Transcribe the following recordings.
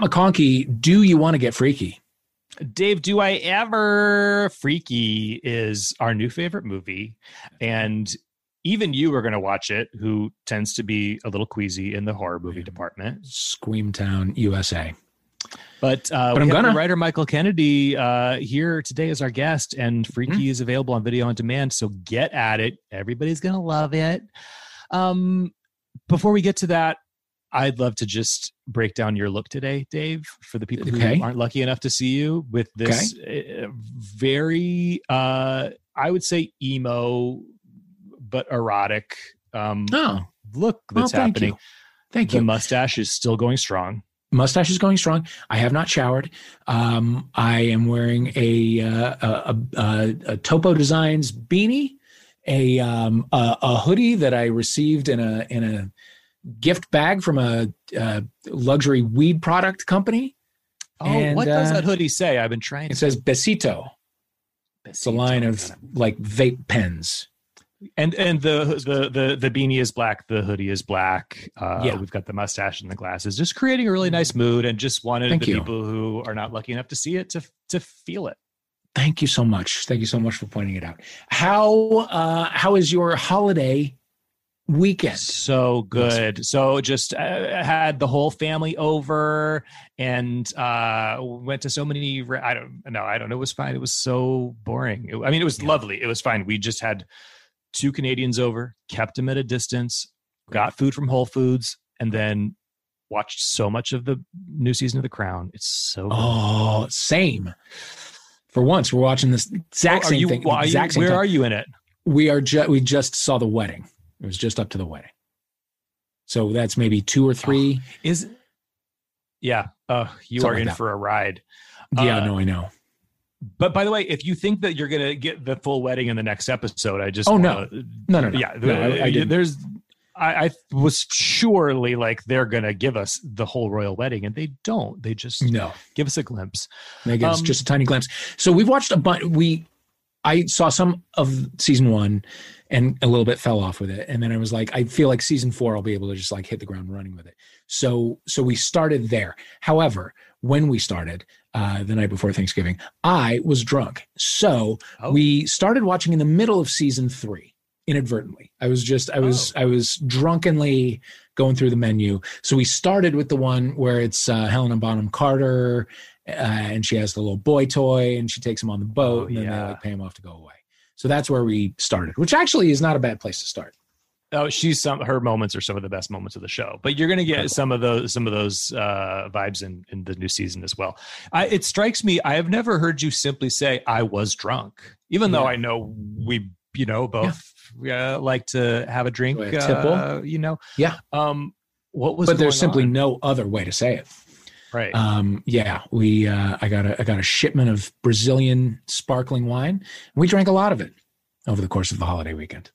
Matt McConkey, do you want to get freaky? Dave, do I ever? Freaky is our new favorite movie. And even you are going to watch it, who tends to be a little queasy in the horror movie department. Screamtown, USA. But, uh, But we I'm gonna. writer Michael Kennedy uh, here today as our guest, and Freaky Mm-hmm. is available on video on demand. So get at it. Everybody's going to love it. Um, before we get to that, I'd love to just break down your look today, Dave, for the people Okay. who aren't lucky enough to see you with this uh, very, uh, I would say, emo but erotic um, Oh, look well, that's thank happening. you. Thank The you. The mustache is still going strong. Mustache is going strong. I have not showered. Um, I am wearing a, uh, a, a, a Topo Designs beanie, a, um, a a hoodie that I received in a in a gift bag from a, uh luxury weed product company. Oh, And, what does uh, that hoodie say? I've been trying. It says Besito. It's a line of like vape pens. and and the the the the beanie is black, the hoodie is black. Uh, Yeah. we've got the mustache and the glasses, just creating a really nice mood, and just wanted Thank the you. people who are not lucky enough to see it to to feel it. Thank you so much. Thank you so much for pointing it out. How uh, how is your holiday weekend? So good. So just uh, had the whole family over and uh went to so many re- I don't know, I don't know, it was fine. It was so boring. It- I mean, it was Yeah. lovely. It was fine. We just had two Canadians over, kept them at a distance, got food from Whole Foods and then watched so much of the new season of The Crown. It's so good. Oh, same. For once, we're watching this exact are same you, thing. why are you- exact same where time. are you in it? we are? Ju- we just saw the wedding. It was just up to the wedding. So that's maybe two or three. Is yeah, uh, you Something are like in that. for a ride. yeah, uh, no, I know. But by the way, if you think that you're gonna get the full wedding in the next episode, I just Oh, wanna- No, no, no. yeah, No, I- I there's. I, I was surely like they're gonna give us the whole royal wedding, and they don't. They just No, give us a glimpse. they give us Um, just a tiny glimpse. So we've watched a bunch. We, I saw some of season one, and a little bit fell off with it, and then I was like, I feel like season four, I'll be able to just like hit the ground running with it. So, so we started there. However, when we started uh, the night before Thanksgiving, I was drunk, so Oh. we started watching in the middle of season three inadvertently. I was just, I was, I was drunkenly going through the menu. So we started with the one where it's uh, Helena Bonham Carter, uh, and she has the little boy toy, and she takes him on the boat, Oh, and then they like pay him off to go away. So that's where we started, which actually is not a bad place to start. Oh, she's some her moments are some of the best moments of the show. But you're gonna get Incredible. some of those some of those uh, vibes in in the new season as well. I, it strikes me I have never heard you simply say I was drunk, even though I know we you know both uh, like to have a drink. A tipple. Uh, you know, Yeah. Um, what was? but there's simply on? no other way to say it. Right. Um, yeah, we uh, I got a I got a shipment of Brazilian sparkling wine. We drank a lot of it over the course of the holiday weekend.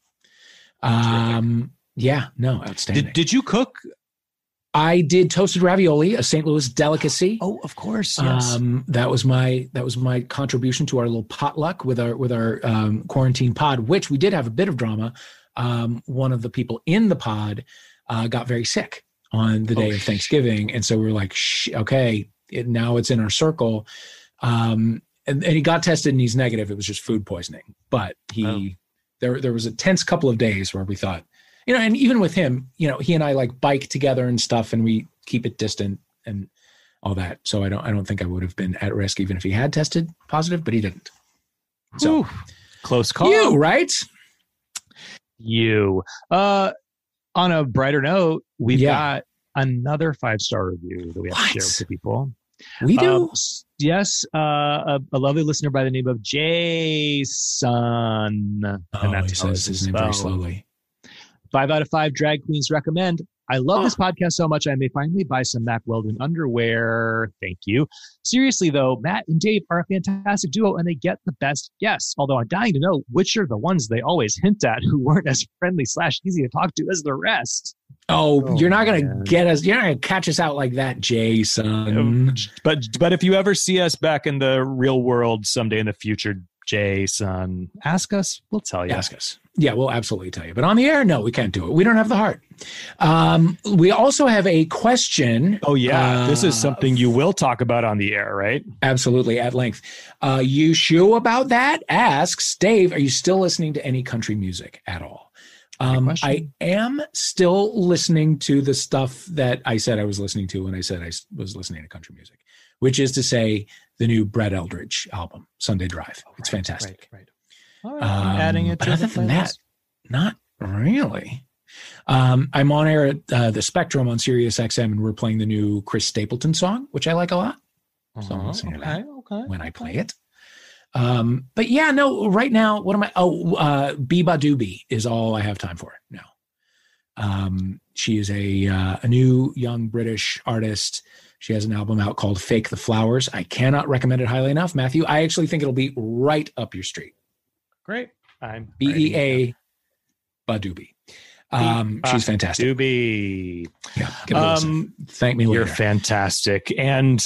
Um, yeah, no, outstanding. did did you cook? I did toasted ravioli, a St. Louis delicacy. Oh, of course. Um, that was my that was my contribution to our little potluck with our with our um, quarantine pod, which we did have a bit of drama. Um, one of the people in the pod uh, got very sick on the Oh, day of sh- Thanksgiving, and so we were like, Shh, okay, it, now it's in our circle. Um, and, and he got tested and he's negative. It was just food poisoning, but he Oh. there there was a tense couple of days where we thought, you know, and even with him, you know, he and I like bike together and stuff, and we keep it distant and all that. So I don't I don't think I would have been at risk even if he had tested positive, but he didn't. So Whew. close call. you right? you. Uh, on a brighter note, we've Yeah. got another five star review that we have to share with the people. We do. Um, yes, uh, a, a lovely listener by the name of Jason, and oh, that's he says his name very slowly. Five out of five drag queens recommend. I love this podcast so much I may finally buy some Mack Weldon underwear. Thank you. Seriously though, Matt and Dave are a fantastic duo and they get the best guests. Although I'm dying to know which are the ones they always hint at who weren't as friendly slash easy to talk to as the rest. Oh, Oh, you're not gonna man. get us. You're not gonna catch us out like that, Jason. But but if you ever see us back in the real world someday in the future, Jason, ask us. We'll tell you. Ask us. Yeah, we'll absolutely tell you. But on the air, no, we can't do it. We don't have the heart. Um, we also have a question. Oh yeah, this is uh, something you will talk about on the air, right? Absolutely, at length. Uh, you sure about that? Asks Dave. Are you still listening to any country music at all? Um. I am still listening to the stuff that I said I was listening to when I said I was listening to country music, which is to say the new Brett Eldredge album, Sunday Drive. it's fantastic. Right. right. All right. Um, adding it but to the other than that, playlist. Not really. Um, I'm on air at uh, the Spectrum on Sirius XM, and we're playing the new Chris Stapleton song, which I like a lot. So I'm Uh-huh, okay, that okay. when I play it. Um, but yeah, no, right now, what am I? Oh, uh, Beabadoobee is all I have time for now. Um, she is a uh, a new young British artist. She has an album out called Fake It Flowers. I cannot recommend it highly enough, Matthew. I actually think it'll be right up your street. Great. I'm B E writing Badoobie. Um, she's fantastic. Doobie. Yeah, give it a listen. Um, Thank me you're fantastic, and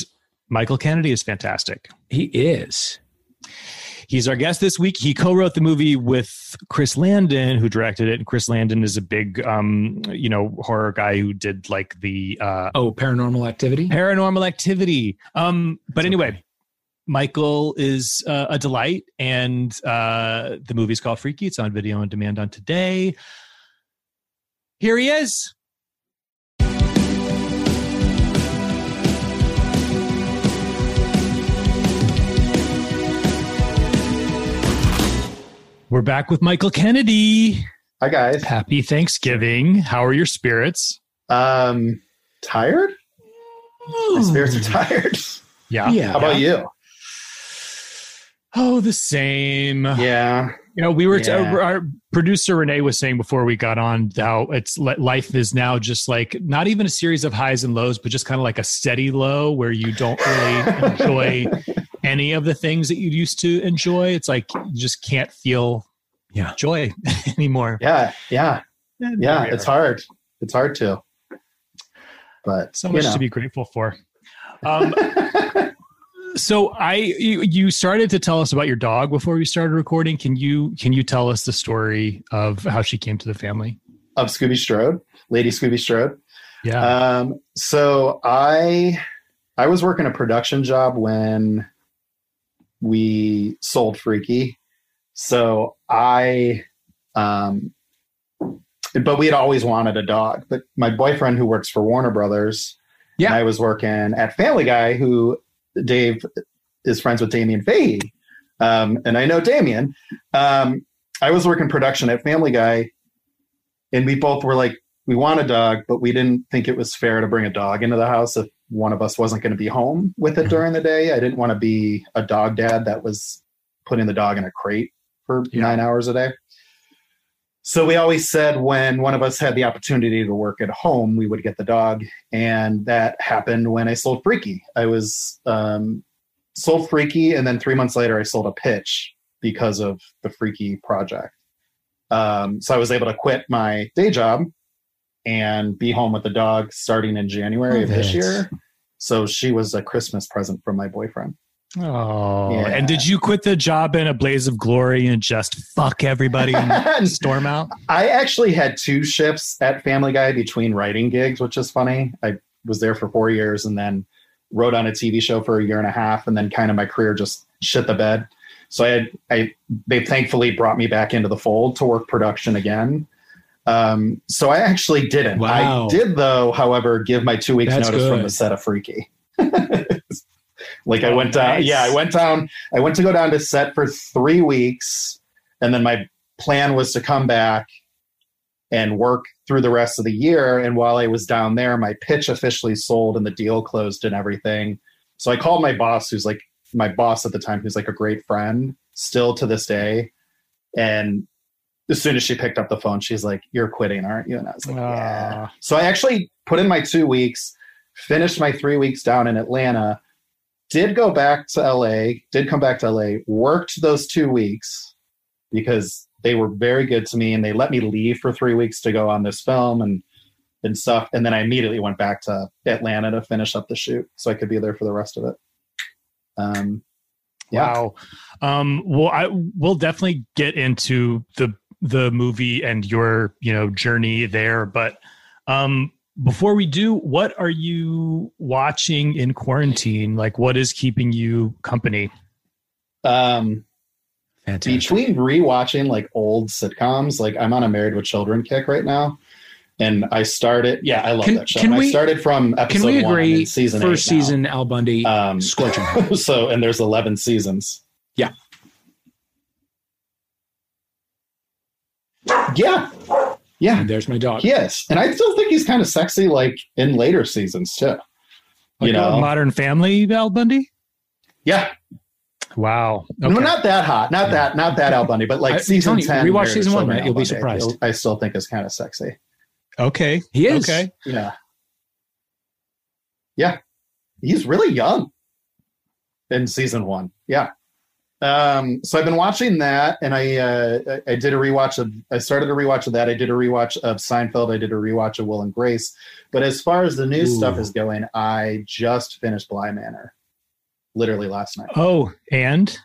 Michael Kennedy is fantastic. he is. He's our guest this week. He co-wrote the movie with Chris Landon, who directed it. And Chris Landon is a big, um, you know, horror guy who did like the uh, Oh, Paranormal Activity. Paranormal Activity. Um, but anyway, okay. Michael is uh, a delight, and uh, the movie's called Freaky. It's on video on demand on today. Here he is. We're back with Michael Kennedy. Hi guys. Happy Thanksgiving. How are your spirits? Um, tired? My spirits are tired. Yeah. Yeah. How about you? Oh, the same. Yeah. You know, we were Yeah. our producer Renee was saying before we got on how it's life is now just like not even a series of highs and lows, but just kind of like a steady low where you don't really enjoy any of the things that you used to enjoy. It's like you just can't feel Yeah. joy anymore. Yeah. Yeah. And Yeah. It's hard. It's hard to. But so much know. to be grateful for. Um, so I you, you started to tell us about your dog before we started recording. Can you can you tell us the story of how she came to the family? of Scooby Strode, Lady Scooby Strode. Yeah. Um, so I I was working a production job when we sold Freaky. So I um but we had always wanted a dog. But my boyfriend who works for Warner Brothers, Yeah. and I was working at Family Guy, who Dave is friends with Damien Fahey. Um, and I know Damien. Um, I was working production at Family Guy, and we both were like, we want a dog, but we didn't think it was fair to bring a dog into the house if one of us wasn't going to be home with it Mhm. during the day. I didn't want to be a dog dad that was putting the dog in a crate for Yeah. nine hours a day. So we always said when one of us had the opportunity to work at home, we would get the dog. And that happened when I sold Freaky. I was um, sold Freaky, and then three months later, I sold a pitch because of the Freaky project. Um, so I was able to quit my day job and be home with the dog starting in January Oh, of this year. So she was a Christmas present from my boyfriend. Oh, Yeah. and did you quit the job in a blaze of glory and just fuck everybody and storm out? I actually had two shifts at Family Guy between writing gigs, which is funny. I was there for four years and then wrote on a TV show for a year and a half, and then kind of my career just shit the bed. So I had I they thankfully brought me back into the fold to work production again. Um, so I actually didn't. Wow. I did though, however, give my two weeks That's notice from good. the set of Freaky. like I Oh, went down. nice. Yeah, I went down. I went to go down to set for three weeks, and then my plan was to come back and work through the rest of the year. And while I was down there, my pitch officially sold and the deal closed and everything. So I called my boss, who's like my boss at the time, who's like a great friend still to this day. And as soon as she picked up the phone, she's like, You're quitting, aren't you? And I was like, Yeah. Ah. So I actually put in my two weeks, finished my three weeks down in Atlanta, did go back to LA, did come back to LA, worked those two weeks because they were very good to me and they let me leave for three weeks to go on this film and and stuff. And then I immediately went back to Atlanta to finish up the shoot so I could be there for the rest of it. Um Yeah. Wow. Um, well, I we'll definitely get into the the movie and your you know journey there, but um, before we do, what are you watching in quarantine? Like, what is keeping you company? Um, Fantastic. between rewatching like old sitcoms, like I'm on a Married with Children kick right now, and I started. Yeah, I love Can- that show. can And I we- started from episode Can we one. Agree? in season first eight now. season, Al Bundy, Um, scorching. so and there's 11 seasons. Yeah. Yeah. Yeah. and there's my dog. Yes. And I still think he's kind of sexy like in later seasons too. Like you know. Modern Family, Al Bundy. yeah. Wow. No, not that hot. Not that not that Al Bundy, but like I- season Tony, 10. rewatch Married with season one, Children Matt, Al you'll be surprised. I still think is kind of sexy. Okay. He is. Okay. Yeah. Yeah. He's really young in season one. Yeah. Um, so I've been watching that and I uh I did a rewatch of I started a rewatch of that. I did a rewatch of Seinfeld. I did a rewatch of Will and Grace. But as far as the new Ooh. stuff is going, I just finished Bly Manor literally last night. Oh, and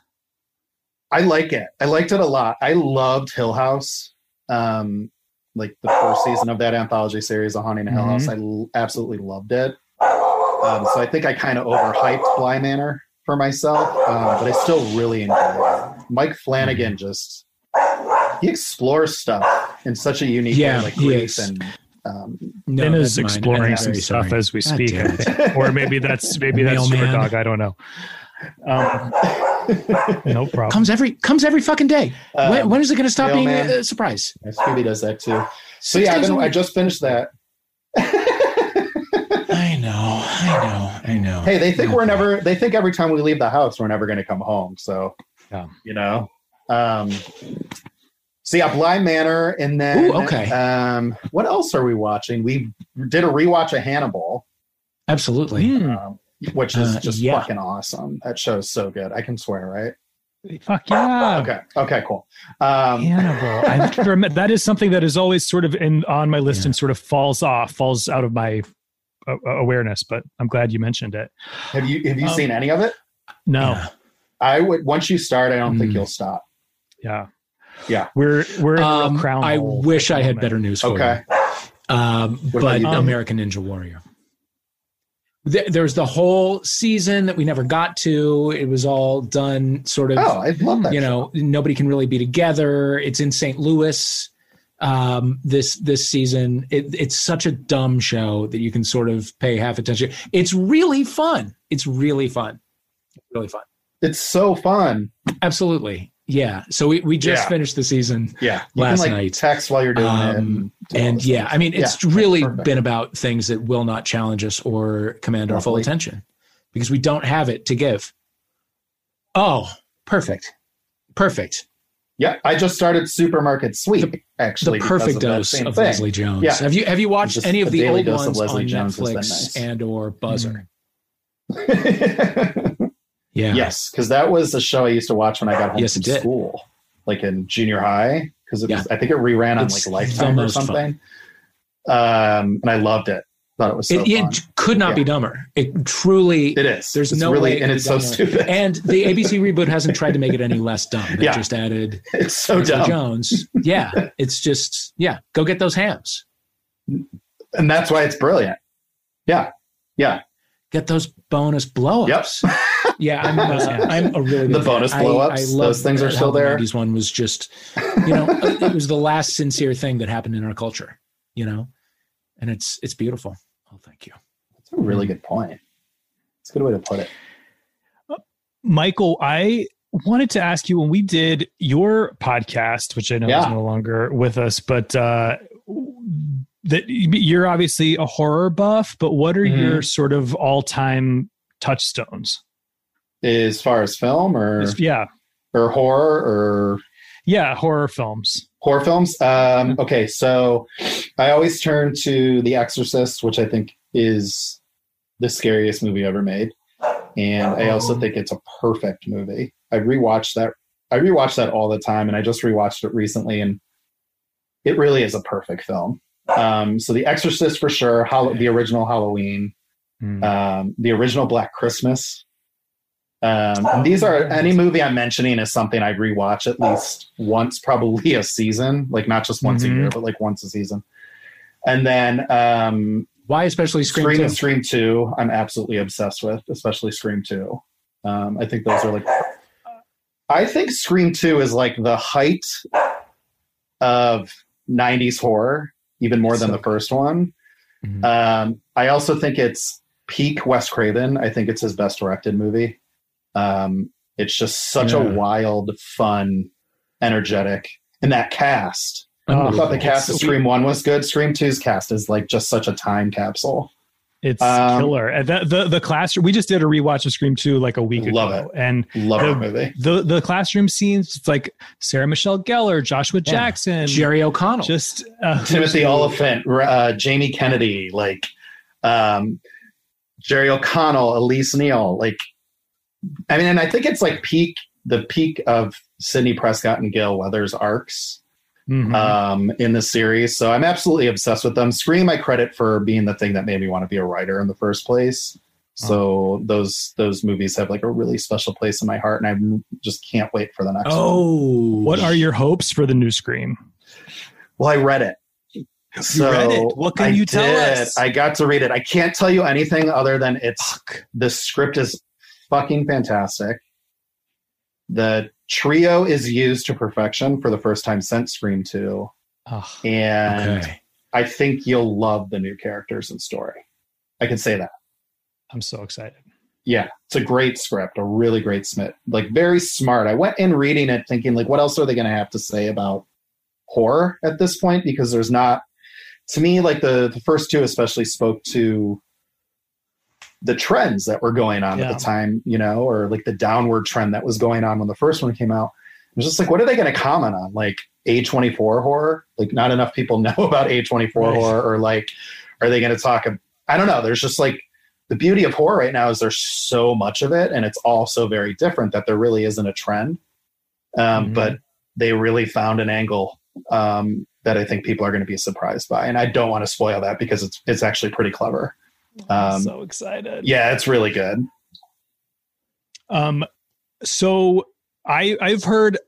I like it. I liked it a lot. I loved Hill House. Um, like the first season of that anthology series, The Haunting of Hill Mhm. House. I l- absolutely loved it. Um, so I think I kind of overhyped Bly Manor for myself, um, but I still really enjoy it. Mike Flanagan just he explores stuff in such a unique Yeah, way, like he and um, No, Ben is exploring some very stuff sorry. as we God speak, or maybe that's maybe that's super dog. I don't know. Um, no problem. Comes every comes every fucking day. when, um, when is it going to stop being Mailman. a, a surprise? Scooby does that too. So Six yeah, I've days a been, I just finished that. I know, I know, Hey, they think we're never. They think every time we leave the house, we're never going to come home. So, Yeah. you know. Um, so yeah, Bly Manor, and then Ooh, okay. Um, what else are we watching? We did a rewatch of Hannibal, Absolutely. Hmm, um, which is Uh, just yeah. fucking awesome. That show is so good. I can swear, right? fuck yeah. Okay. Okay. Cool. Um, Hannibal. I have to remember, that is something that is always sort of in on my list Yeah. and sort of falls off, falls out of my awareness. But I'm glad you mentioned it. Have you Have you Um, seen any of it? No, I would. Once you start, I don't think Mm. you'll stop. yeah, Yeah. We're we're in a Um, crown. I wish I had better news for Okay. you. Um, but you? Um, American Ninja Warrior. Th- There's the whole season that we never got to. It was all done sort of Oh, I love that. you show. know nobody can really be together it's in st louis um this this season. It, it's such a dumb show that you can sort of pay half attention. It's really fun. It's really fun. Really fun. It's so fun. absolutely. Yeah. So we, we just Yeah. finished the season Yeah, you Last can like night. text while you're doing it, Um, and, do and yeah i mean it's Yeah, really been about things that will not challenge us or command our full attention because we don't have it to give. Oh perfect. Perfect Yeah, I just started Supermarket Sweep actually. the perfect dose of. Leslie Jones. Yeah. Have you have you watched any of the old dose ones Leslie on Jones Netflix nice. and or Buzzer? yes, Yeah. Yes, because that was the show I used to watch when I got home Yes, from school, like in junior high, because Yeah. was I think it reran on It's like Lifetime or most fun. something. Um, and I loved it. Thought it was so It, it could not be dumber. It truly It is. there's it's no really way and it's so dumber. stupid. and the ABC reboot hasn't tried to make it any less dumb. They Yeah. just added it's so Leslie dumb, Jones. Yeah. It's just yeah, go get those hams. and that's why it's brilliant. Yeah, yeah. Get those bonus blow-ups. Yeah, I'm uh, I'm a really The fan. bonus I- I those things are how still the there. 90s one was just you know it was the last sincere thing that happened in our culture, you know, and it's it's beautiful. Oh, thank you. That's a really good point. It's a good way to put it. Michael, I wanted to ask you when we did your podcast, which I know is no longer with us, but uh, that you're obviously a horror buff. But what are Mhm. your sort of all-time touchstones? As far as film or Yeah, or horror or yeah, horror films. Horror films. Um, okay, so I always turn to The Exorcist, which I think is the scariest movie ever made, and I also think it's a perfect movie. I rewatched that. I rewatch that all the time, and I just rewatched it recently, and it really is a perfect film. Um, so The Exorcist for sure. Hall- the original Halloween, Hmm. um, the original Black Christmas. Um, and these are any movie I'm mentioning is something I'd rewatch at least once, probably a season, like not just once Mhm. a year, but like once a season. And then um, Why especially Scream, Scream, 2? and Scream Two, I'm absolutely obsessed with, especially Scream Two. Um, I think those are like, I think Scream Two is like the height of '90s horror, even more than So the first one. Mhm. Um, I also think it's peak Wes Craven. I think it's his best directed movie. Um, it's just such a wild, fun, energetic, and that cast. I thought the cast of Scream One was good. Scream 2's cast is like just such a time capsule. It's Um, killer. And the, the the classroom. We just did a rewatch of Scream Two like a week Love ago, and Love The- movie. the the classroom scenes. It's like Sarah Michelle Gellar, Joshua Yeah. Jackson, Jerry O'Connell. just uh, Timothy Olyphant, uh, Jamie Kennedy, like um, Jerry O'Connell, Elise Neal. Like, I mean, and I think it's like peak the peak of Sidney Prescott and Gale Weathers arcs. Mhm. um, in the series. So I'm absolutely obsessed with them. Scream, I credit for being the thing that made me want to be a writer in the first place. So those those movies have like a really special place in my heart, and I just can't wait for the next one. oh, what are your hopes for the new Scream? Well, I read it. So read it? What can I you tell did. us? I got to read it. I can't tell you anything other than it's the script is fucking fantastic. The trio is used to perfection for the first time since Scream 2. Ugh. And Okay. I think you'll love the new characters and story. I can say that. I'm so excited. Yeah, it's a great script, a really great Smith. Like very smart. I went in reading it thinking like what else are they going to have to say about horror at this point because there's not to me like the the first two especially spoke to the trends that were going on Yeah. at the time, you know, or like the downward trend that was going on when the first one came out. It was just like what are they going to comment on? Like A24 horror? Like not enough people know about A24 Right. horror or like are they going to talk I don't know, there's just like the beauty of horror right now is there's so much of it and it's all so very different that there really isn't a trend um, Mhm. but they really found an angle um, that i think people are going to be surprised by and i don't want to spoil that because it's it's actually pretty clever I'm Um, so excited. yeah it's really good Um, so I I've heard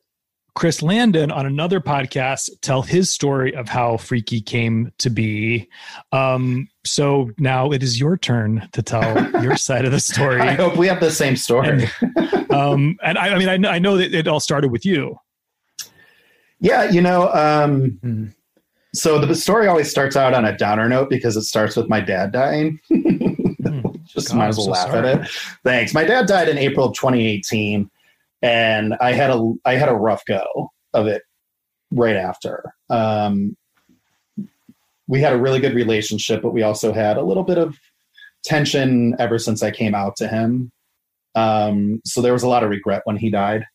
Chris Landon on another podcast tell his story of how Freaky came to be. Um, so now it is your turn to tell your side of the story. i hope we have the same story Um, and I, I mean, I know, I know that it all started with you. yeah you know um, Mhm. So the story always starts out on a downer note because it starts with my dad dying just God, might as well so laugh sorry. at it. Thanks. My dad died in April of 2018, and I had a I had a rough go of it right after. Um, we had a really good relationship, but we also had a little bit of tension ever since I came out to him. Um, so there was a lot of regret when he died,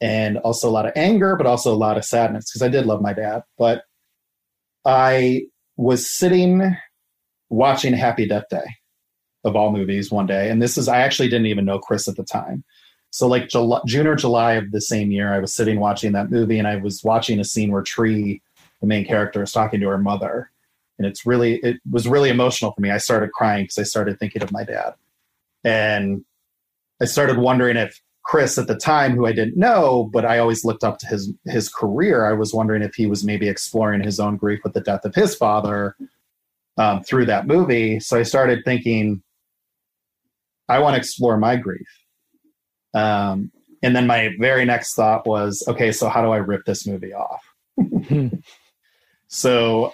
and also a lot of anger, but also a lot of sadness because I did love my dad. But I was sitting watching Happy Death Day of all movies one day. And this is, I actually didn't even know Chris at the time. So, like July, June or July of the same year, I was sitting watching that movie and I was watching a scene where Tree, the main character, is talking to her mother. And it's really, it was really emotional for me. I started crying because I started thinking of my dad. And I started wondering if Chris at the time, who I didn't know, but I always looked up to his his career, I was wondering if he was maybe exploring his own grief with the death of his father um, through that movie. So I started thinking, I want to explore my grief. Um, and then my very next thought was, okay, so how do I rip this movie off? so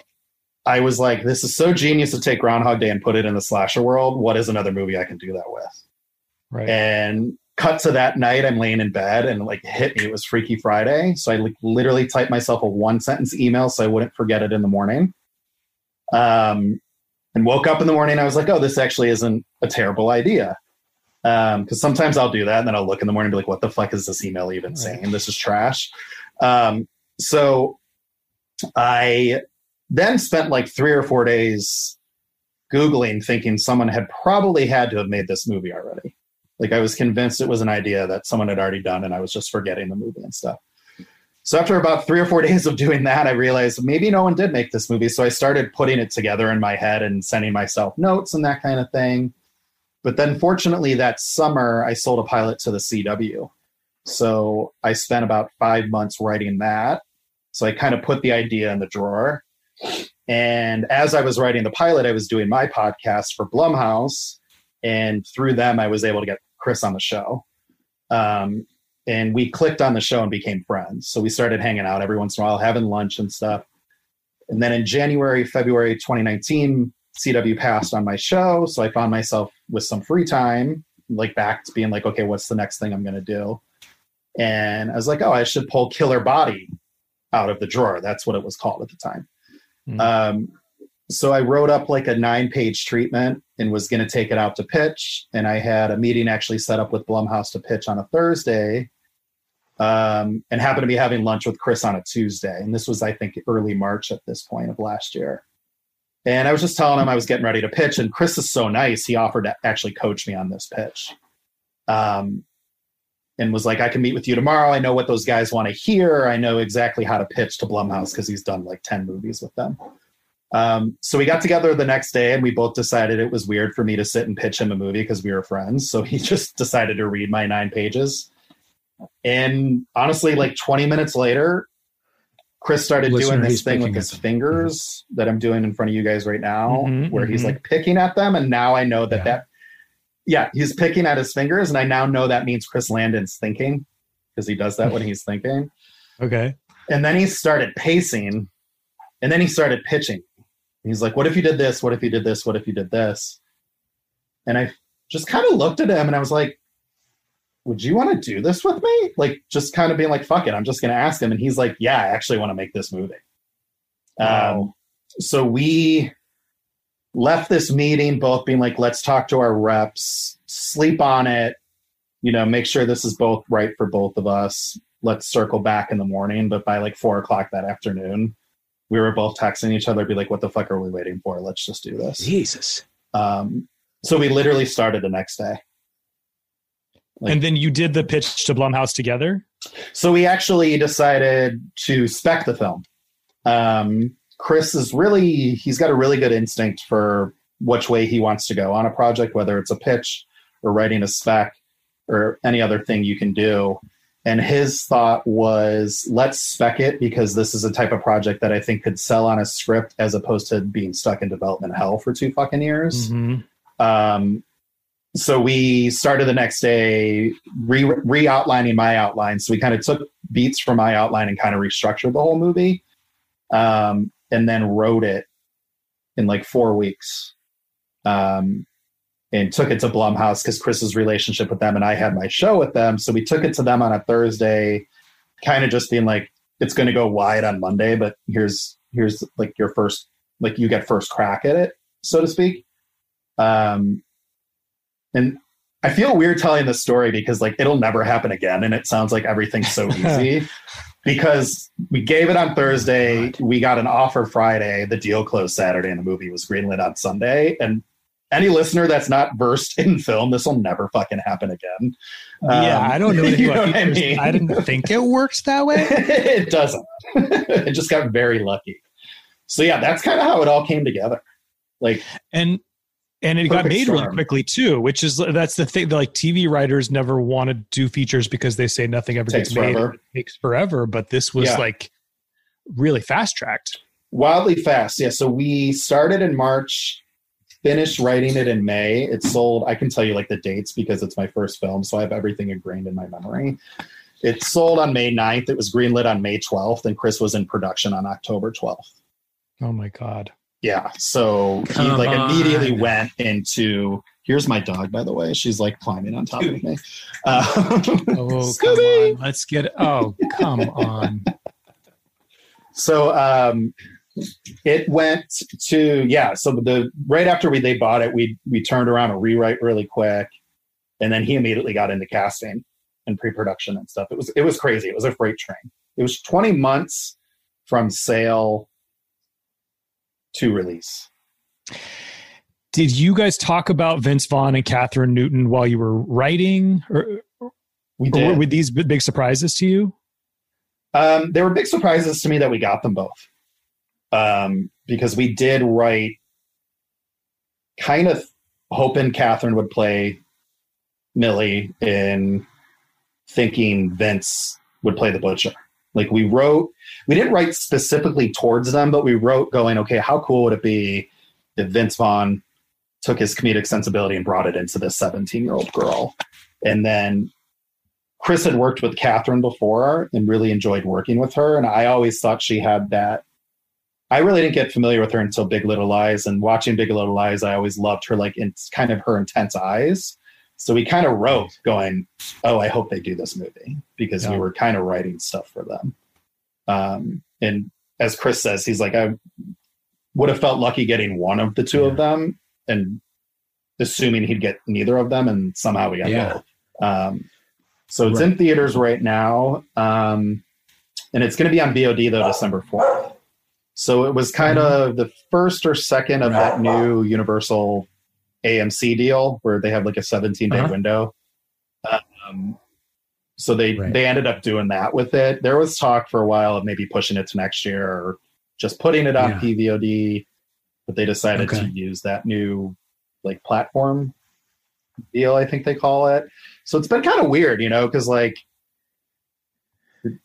I was like, this is so genius to take Groundhog Day and put it in the slasher world. What is another movie I can do that with? Right. And cut to that night, I'm laying in bed and like hit me. It was Freaky Friday. So I like literally typed myself a one sentence email so I wouldn't forget it in the morning. Um, and woke up in the morning. I was like, oh, this actually isn't a terrible idea. Um, because sometimes I'll do that and then I'll look in the morning and be like, what the fuck is this email even Right. saying? This is trash. Um, so I then spent like three or four days Googling, thinking someone had probably had to have made this movie already. Like I was convinced it was an idea that someone had already done, and I was just forgetting the movie and stuff. So after about three or four days of doing that, I realized maybe no one did make this movie. So I started putting it together in my head and sending myself notes and that kind of thing. but then fortunately that summer I sold a pilot to the CW. So I spent about five months writing that. So I kind of put the idea in the drawer. And as I was writing the pilot, I was doing my podcast for Blumhouse. And through them, I was able to get Chris on the show. Um, and we clicked on the show and became friends. So we started hanging out every once in a while, having lunch and stuff. And then in January, February 2019, CW passed on my show. So I found myself with some free time, like back to being like, okay, what's the next thing I'm going to do? And I was like, oh, I should pull Killer Body out of the drawer. That's what it was called at the time. Mm-hmm. Um, so I wrote up like a nine page treatment and was going to take it out to pitch. And I had a meeting actually set up with Blumhouse to pitch on a Thursday um, and happened to be having lunch with Chris on a Tuesday. And this was, I think, early March at this point of last year. And I was just telling him I was getting ready to pitch. And Chris is so nice. He offered to actually coach me on this pitch. Um, and was like, I can meet with you tomorrow. I know what those guys want to hear. I know exactly how to pitch to Blumhouse because he's done like 10 movies with them. Um, so we got together the next day and we both decided it was weird for me to sit and pitch him a movie because we were friends. So he just decided to read my nine pages. And honestly, like 20 minutes later, Chris started Listener, doing this thing with his fingers mm-hmm. that I'm doing in front of you guys right now, mm-hmm, where mm-hmm. he's like picking at them. And now I know that yeah. that yeah, he's picking at his fingers, and I now know that means Chris Landon's thinking because he does that when he's thinking. Okay. And then he started pacing, and then he started pitching. He's like, "What if you did this? What if you did this? What if you did this?" And I just kind of looked at him, and I was like, "Would you want to do this with me?" Like, just kind of being like, "Fuck it, I'm just going to ask him." And he's like, "Yeah, I actually want to make this movie." Wow. Um, so we left this meeting both being like, let's talk to our reps, sleep on it, you know, make sure this is both right for both of us. Let's circle back in the morning. But by like four o'clock that afternoon, we were both texting each other, be like, what the fuck are we waiting for? Let's just do this. Jesus. Um, so we literally started the next day. Like, and then you did the pitch to Blumhouse together? So we actually decided to spec the film. Um, Chris is really he's got a really good instinct for which way he wants to go on a project, whether it's a pitch or writing a spec or any other thing you can do. And his thought was, let's spec it because this is a type of project that I think could sell on a script as opposed to being stuck in development hell for two fucking years. Mm-hmm. Um, so we started the next day re outlining my outline. So we kind of took beats from my outline and kind of restructured the whole movie. Um, and then wrote it in like four weeks. Um, and took it to Blumhouse because Chris's relationship with them and I had my show with them. So we took it to them on a Thursday, kind of just being like, it's going to go wide on Monday, but here's here's like your first like you get first crack at it, so to speak. Um, and I feel weird telling this story because like it'll never happen again, and it sounds like everything's so easy because we gave it on Thursday. We got an offer Friday. The deal closed Saturday, and the movie was greenlit on Sunday. And any listener that's not versed in film, this will never fucking happen again. Yeah, um, I don't know. you know I, mean? I didn't think it works that way. it doesn't. it just got very lucky. So yeah, that's kind of how it all came together. Like, and and it got made storm. really quickly too which is that's the thing like tv writers never want to do features because they say nothing ever takes gets made forever. it takes forever but this was yeah. like really fast tracked wildly fast yeah so we started in march finished writing it in may it sold i can tell you like the dates because it's my first film so i have everything ingrained in my memory it sold on may 9th it was greenlit on may 12th and chris was in production on october 12th oh my god yeah. So he Come like on. immediately went into here's my dog, by the way. She's like climbing on top of me. Uh, oh, come on. Let's get oh, come on. So um it went to yeah, so the right after we they bought it, we we turned around a rewrite really quick. And then he immediately got into casting and pre-production and stuff. It was it was crazy. It was a freight train. It was 20 months from sale to release. Did you guys talk about Vince Vaughn and Kathryn Newton while you were writing? Or, we did. Or were these big surprises to you? Um, they were big surprises to me that we got them both. Um, because we did write kind of hoping Kathryn would play Millie and thinking Vince would play the butcher. Like we wrote, we didn't write specifically towards them, but we wrote going, okay, how cool would it be if Vince Vaughn took his comedic sensibility and brought it into this 17 year old girl? And then Chris had worked with Kathryn before and really enjoyed working with her. And I always thought she had that. I really didn't get familiar with her until Big Little Lies. And watching Big Little Lies, I always loved her, like, in kind of her intense eyes. So we kind of wrote going, oh, I hope they do this movie because yeah. we were kind of writing stuff for them. Um, and as Chris says, he's like, I would have felt lucky getting one of the two yeah. of them and assuming he'd get neither of them. And somehow we got yeah. both. Um, so it's right. in theaters right now. Um, and it's going to be on VOD though, December 4th. So it was kind mm-hmm. of the first or second of that new Universal AMC deal where they have like a 17 day uh-huh. window. Um, so they right. they ended up doing that with it. There was talk for a while of maybe pushing it to next year or just putting it on yeah. PVOD, but they decided okay. to use that new like platform deal. I think they call it. So it's been kind of weird, you know, because like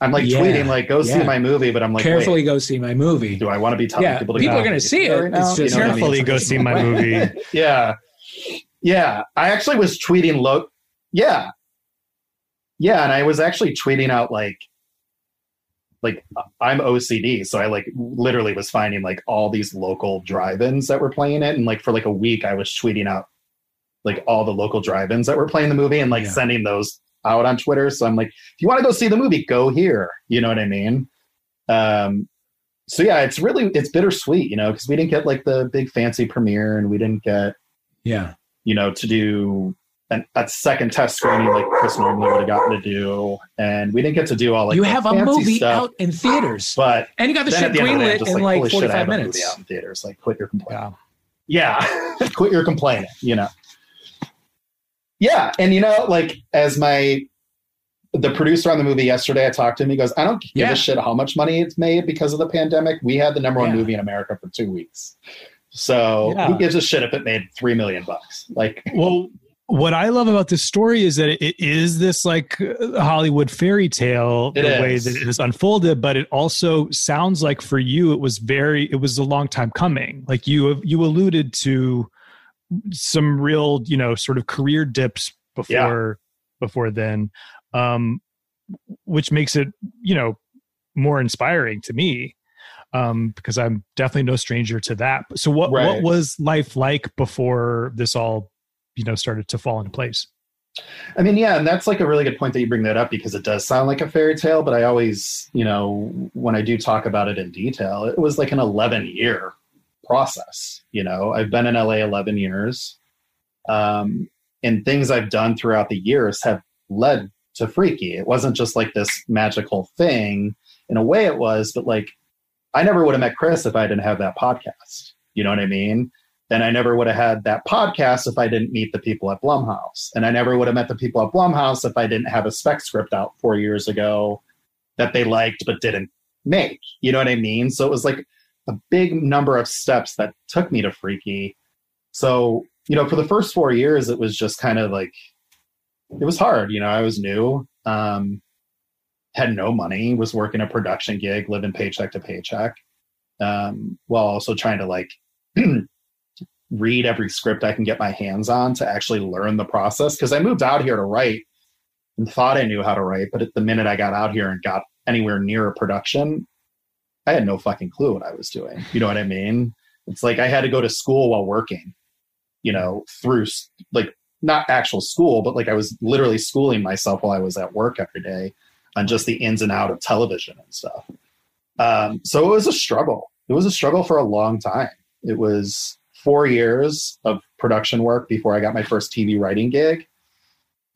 I'm like yeah. tweeting like go yeah. see my movie, but I'm like carefully go see my movie. Do I want to be telling yeah, people to go? people are going to see it? Right it's just you know carefully I mean? go see my movie. yeah, yeah. I actually was tweeting low. Yeah, yeah, and I was actually tweeting out like like I'm OCD, so I like literally was finding like all these local drive-ins that were playing it, and like for like a week I was tweeting out like all the local drive-ins that were playing the movie and like yeah. sending those out on Twitter. So I'm like, if you want to go see the movie, go here. You know what I mean? Um, so yeah, it's really it's bittersweet, you know, because we didn't get like the big fancy premiere, and we didn't get, yeah, you know, to do an, a second test screening like Chris normally would have gotten to do, and we didn't get to do all like you have a movie stuff, out in theaters, but and you got the shit greenlit in like, like 45 minutes. out in theaters, like quit your complaining. Yeah, yeah. quit your complaining. You know. Yeah, and you know, like as my the producer on the movie yesterday, I talked to him. He goes, "I don't give yeah. a shit how much money it's made because of the pandemic. We had the number one yeah. movie in America for two weeks, so yeah. who gives a shit if it made three million bucks? Like, well." What I love about this story is that it is this like Hollywood fairy tale the is. way that it has unfolded, but it also sounds like for you it was very it was a long time coming. Like you you alluded to some real you know sort of career dips before yeah. before then um which makes it you know more inspiring to me um because i'm definitely no stranger to that so what right. what was life like before this all you know started to fall into place I mean, yeah, and that's like a really good point that you bring that up because it does sound like a fairy tale, but I always, you know, when I do talk about it in detail, it was like an 11 year process. You know, I've been in LA 11 years, um, and things I've done throughout the years have led to Freaky. It wasn't just like this magical thing. In a way, it was, but like I never would have met Chris if I didn't have that podcast. You know what I mean? And I never would have had that podcast if I didn't meet the people at Blumhouse. And I never would have met the people at Blumhouse if I didn't have a spec script out four years ago that they liked but didn't make. You know what I mean? So it was like a big number of steps that took me to Freaky. So, you know, for the first four years, it was just kind of like, it was hard. You know, I was new, um, had no money, was working a production gig, living paycheck to paycheck, um, while also trying to like read every script I can get my hands on to actually learn the process. Cause I moved out here to write and thought I knew how to write. But at the minute I got out here and got anywhere near a production, I had no fucking clue what I was doing. You know what I mean? It's like I had to go to school while working, you know, through like not actual school, but like I was literally schooling myself while I was at work every day on just the ins and out of television and stuff. Um, so it was a struggle. It was a struggle for a long time. It was four years of production work before I got my first TV writing gig.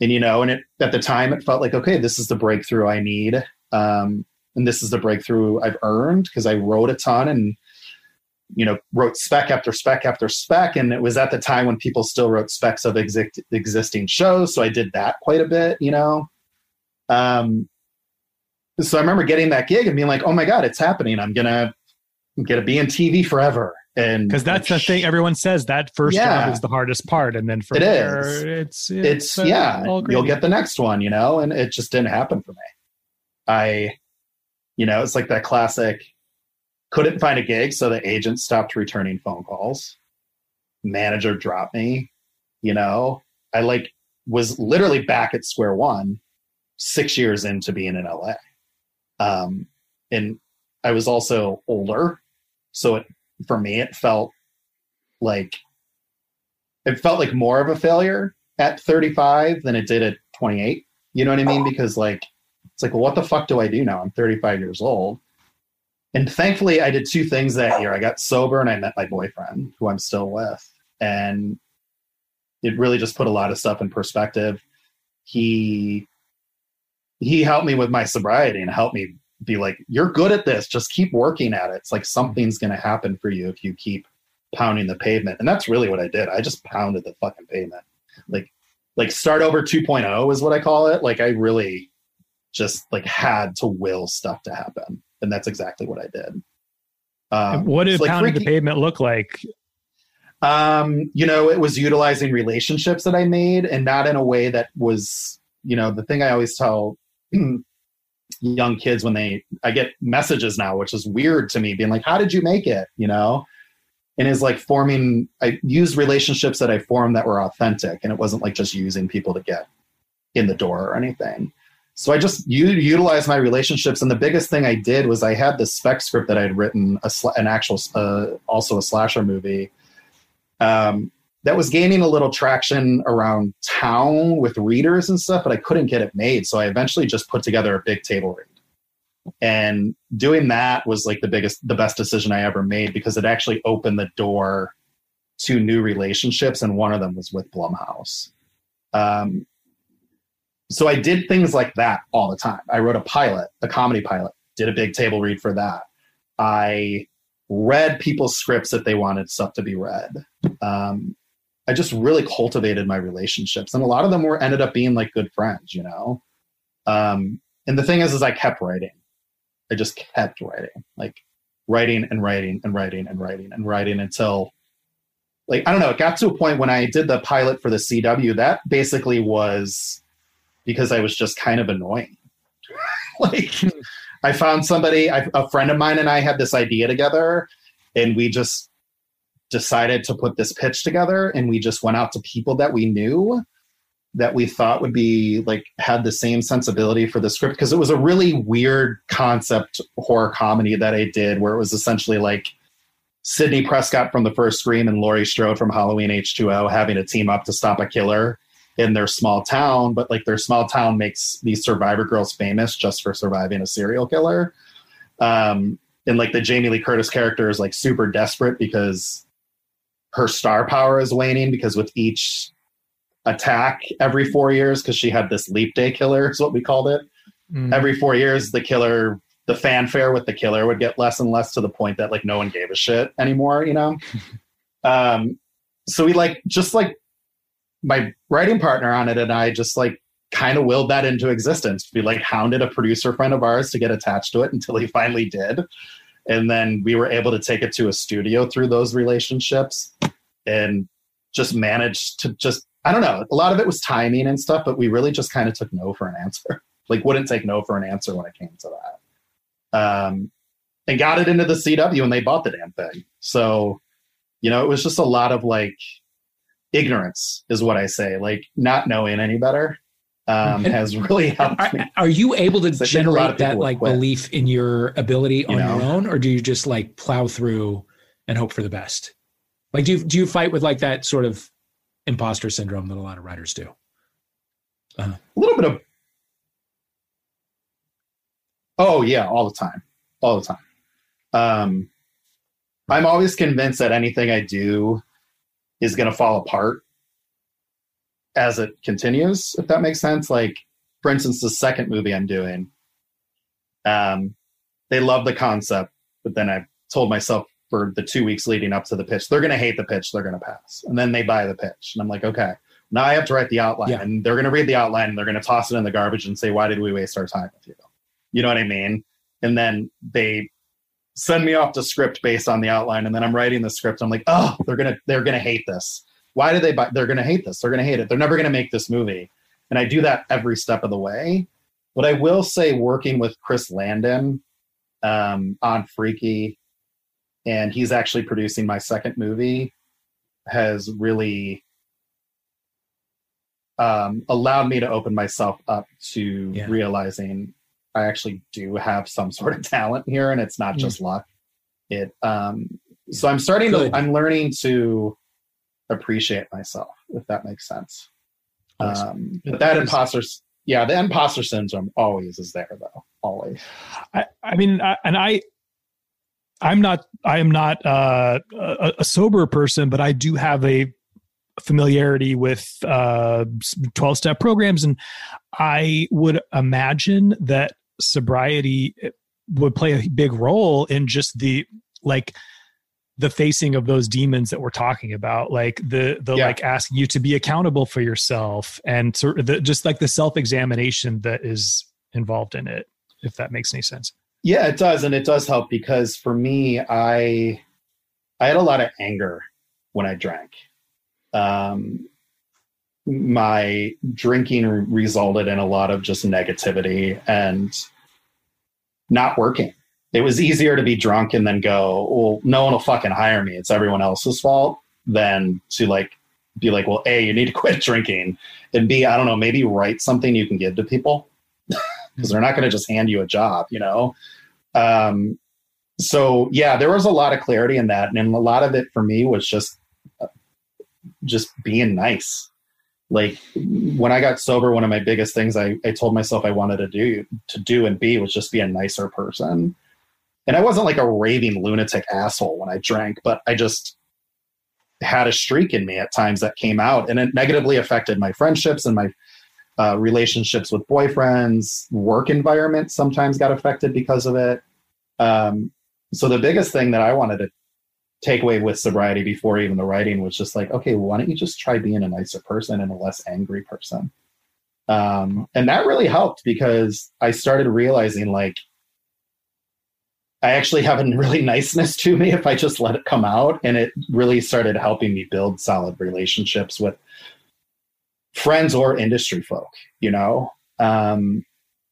And you know, and it, at the time it felt like, okay, this is the breakthrough I need. Um, and this is the breakthrough I've earned because I wrote a ton and you know wrote spec after spec after spec. And it was at the time when people still wrote specs of exi- existing shows. So I did that quite a bit you know? Um so I remember getting that gig and being like oh my god it's happening. I'm gonna I'm gonna be in TV forever. And because that's the thing everyone says that first Yeah. job is the hardest part, and then from It there is. it's it's uh, yeah you'll get the next one you know? And it just didn't happen for me. I you know it's like that classic couldn't find a gig so the agent stopped returning phone calls manager dropped me you know i like was literally back at square one six years into being in la um and i was also older so it for me it felt like it felt like more of a failure at 35 than it did at 28. You know what I mean? Because like it's like, well, what the fuck do I do now? I'm 35 years old. And thankfully I did two things that year. I got sober and I met my boyfriend, who I'm still with. And it really just put a lot of stuff in perspective. He he helped me with my sobriety and helped me be like, you're good at this. Just keep working at it. It's like something's gonna happen for you if you keep pounding the pavement. And that's really what I did. I just pounded the fucking pavement. Like like start over 2.0 is what I call it. Like I really just like had to will stuff to happen. And that's exactly what I did. Um, what did it's like pounding the pavement look like? um, you know, it was utilizing relationships that I made and not in a way that was, you know, the thing I always tell young kids when they I get messages now, which is weird to me, being like, How did you make it? You know? And is like forming I used relationships that I formed that were authentic and it wasn't like just using people to get in the door or anything. So I just u- utilized my relationships, and the biggest thing I did was I had this spec script that I had written, sl- an actual, uh, also a slasher movie, um, that was gaining a little traction around town with readers and stuff, but I couldn't get it made. So I eventually just put together a big table read. And doing that was like the biggest, the best decision I ever made because it actually opened the door to new relationships. And one of them was with Blumhouse. Um, so I did things like that all the time. I wrote a pilot, a comedy pilot, did a big table read for that. I read people's scripts if they wanted stuff to be read. Um, I just really cultivated my relationships, and a lot of them were ended up being like good friends, you know. Um, and the thing is, is I kept writing. I just kept writing, like writing and writing and writing and writing and writing until, like, I don't know. It got to a point when I did the pilot for the CW. That basically was because I was just kind of annoying. like, hmm. I found somebody, I, a friend of mine and I had this idea together, and we just decided to put this pitch together and we just went out to people that we knew that we thought would be like had the same sensibility for the script because it was a really weird concept horror comedy that I did where it was essentially like Sidney Prescott from the first Scream and Laurie Strode from Halloween H2O having a team up to stop a killer in their small town, but like their small town makes these survivor girls famous just for surviving a serial killer. Um, and like the Jamie Lee Curtis character is like super desperate because her star power is waning because with each attack every four years, because she had this leap day killer, is what we called it. Mm. Every four years, the killer, the fanfare with the killer would get less and less to the point that like no one gave a shit anymore, you know? um, so we like, just like my writing partner on it and I just like kind of willed that into existence. We like hounded a producer friend of ours to get attached to it until he finally did. And then we were able to take it to a studio through those relationships and just managed to just, I don't know, a lot of it was timing and stuff, but we really just kind of took no for an answer. like, wouldn't take no for an answer when it came to that. Um, and got it into the CW and they bought the damn thing. So, you know, it was just a lot of like ignorance, is what I say, like not knowing any better. Um, has really helped Are, me. are you able to So I think a lot generate that like quit. belief in your ability on know? your own, or do you just like plow through and hope for the best? Like, do you do you fight with like that sort of imposter syndrome that a lot of writers do? a little bit of oh yeah all the time all the time um i'm always convinced that anything i do is going to fall apart as it continues if that makes sense like for instance the second movie i'm doing um they love the concept but then i told myself for the two weeks leading up to the pitch they're going to hate the pitch they're going to pass and then they buy the pitch and i'm like okay now I have to write the outline, Yeah. and they're going to read the outline, and they're going to toss it in the garbage and say, "Why did we waste our time with you?" You know what I mean? And then they send me off the script based on the outline, and then I'm writing the script. I'm like, oh, they're gonna they're gonna hate this. Why do they buy? They're gonna hate this. They're gonna hate it. They're never gonna make this movie. And I do that every step of the way. But I will say, working with Chris Landon um, on Freaky, and he's actually producing my second movie, has really um, allowed me to open myself up to Yeah. realizing I actually do have some sort of talent here, and it's not Mm. just luck. It um, so I'm starting Good. to I'm learning to appreciate myself, if that makes sense. Um, but that imposter, yeah, the imposter syndrome always is there, though. Always. I, I mean, I, and I, I'm not, I am not uh, a, a sober person, but I do have a familiarity with uh, 12 step programs. And I would imagine that sobriety would play a big role in just the, like, the facing of those demons that we're talking about like the the Yeah. like asking you to be accountable for yourself and sort of the, just like the self-examination that is involved in it if that makes any sense Yeah, it does, and it does help because for me, I I had a lot of anger when I drank. Um, my drinking resulted in a lot of just negativity and not working. It was easier to be drunk and then go, well, no one will fucking hire me. It's everyone else's fault than to like be like, well, A, you need to quit drinking. And B, I don't know, maybe write something you can give to people because they're not going to just hand you a job, you know? Um, so yeah, there was a lot of clarity in that. And a lot of it for me was just, uh, just being nice. Like when I got sober, one of my biggest things I, I told myself I wanted to do to do and be was just be a nicer person. And I wasn't like a raving lunatic asshole when I drank, but I just had a streak in me at times that came out and it negatively affected my friendships and my uh, relationships with boyfriends, work environment sometimes got affected because of it. Um, so the biggest thing that I wanted to take away with sobriety before even the writing was just like, okay, why don't you just try being a nicer person and a less angry person? Um, and that really helped because I started realizing like I actually have a really niceness to me if I just let it come out. And it really started helping me build solid relationships with friends or industry folk, you know? Um,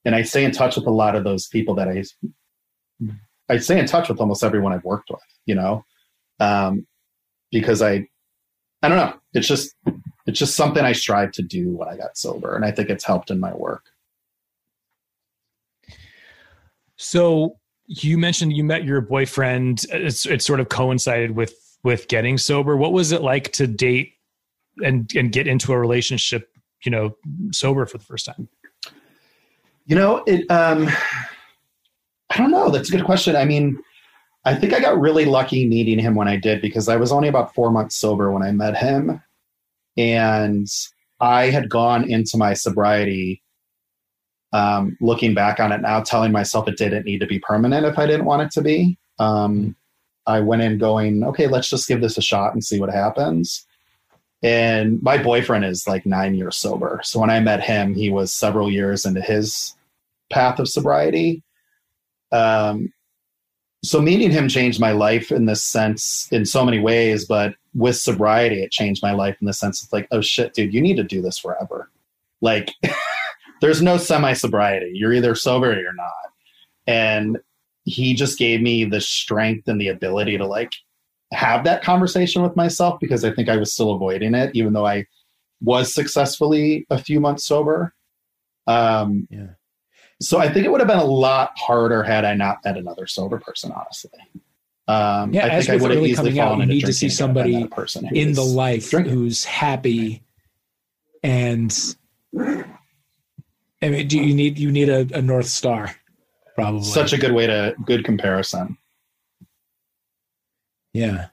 and I stay in touch with a lot of those people that I, I stay in touch with almost everyone I've worked with, you know? Um, because I, I don't know, it's just, it's just something I strive to do when I got sober. And I think it's helped in my work. So you mentioned you met your boyfriend. It's it sort of coincided with with getting sober. What was it like to date and and get into a relationship? You know, sober for the first time. You know, it. Um, I don't know. That's a good question. I mean, I think I got really lucky meeting him when I did because I was only about four months sober when I met him, and I had gone into my sobriety. Um, looking back on it now, telling myself it didn't need to be permanent if I didn't want it to be. Um, I went in going, okay, let's just give this a shot and see what happens. And my boyfriend is like nine years sober. So when I met him, he was several years into his path of sobriety. Um, so meeting him changed my life in this sense in so many ways, but with sobriety, it changed my life in the sense it's like, oh shit, dude, you need to do this forever. Like, there's no semi sobriety. You're either sober or you're not. And he just gave me the strength and the ability to like have that conversation with myself because I think I was still avoiding it, even though I was successfully a few months sober. Um, Yeah. So I think it would have been a lot harder had I not met another sober person, honestly. Um, Yeah, I as think I would have early easily coming out, fallen you need to see drinking again if I met somebody person in the life drinking. who's happy and I mean, do you need you need a, a north star, probably. Such a good way to good comparison. yeah,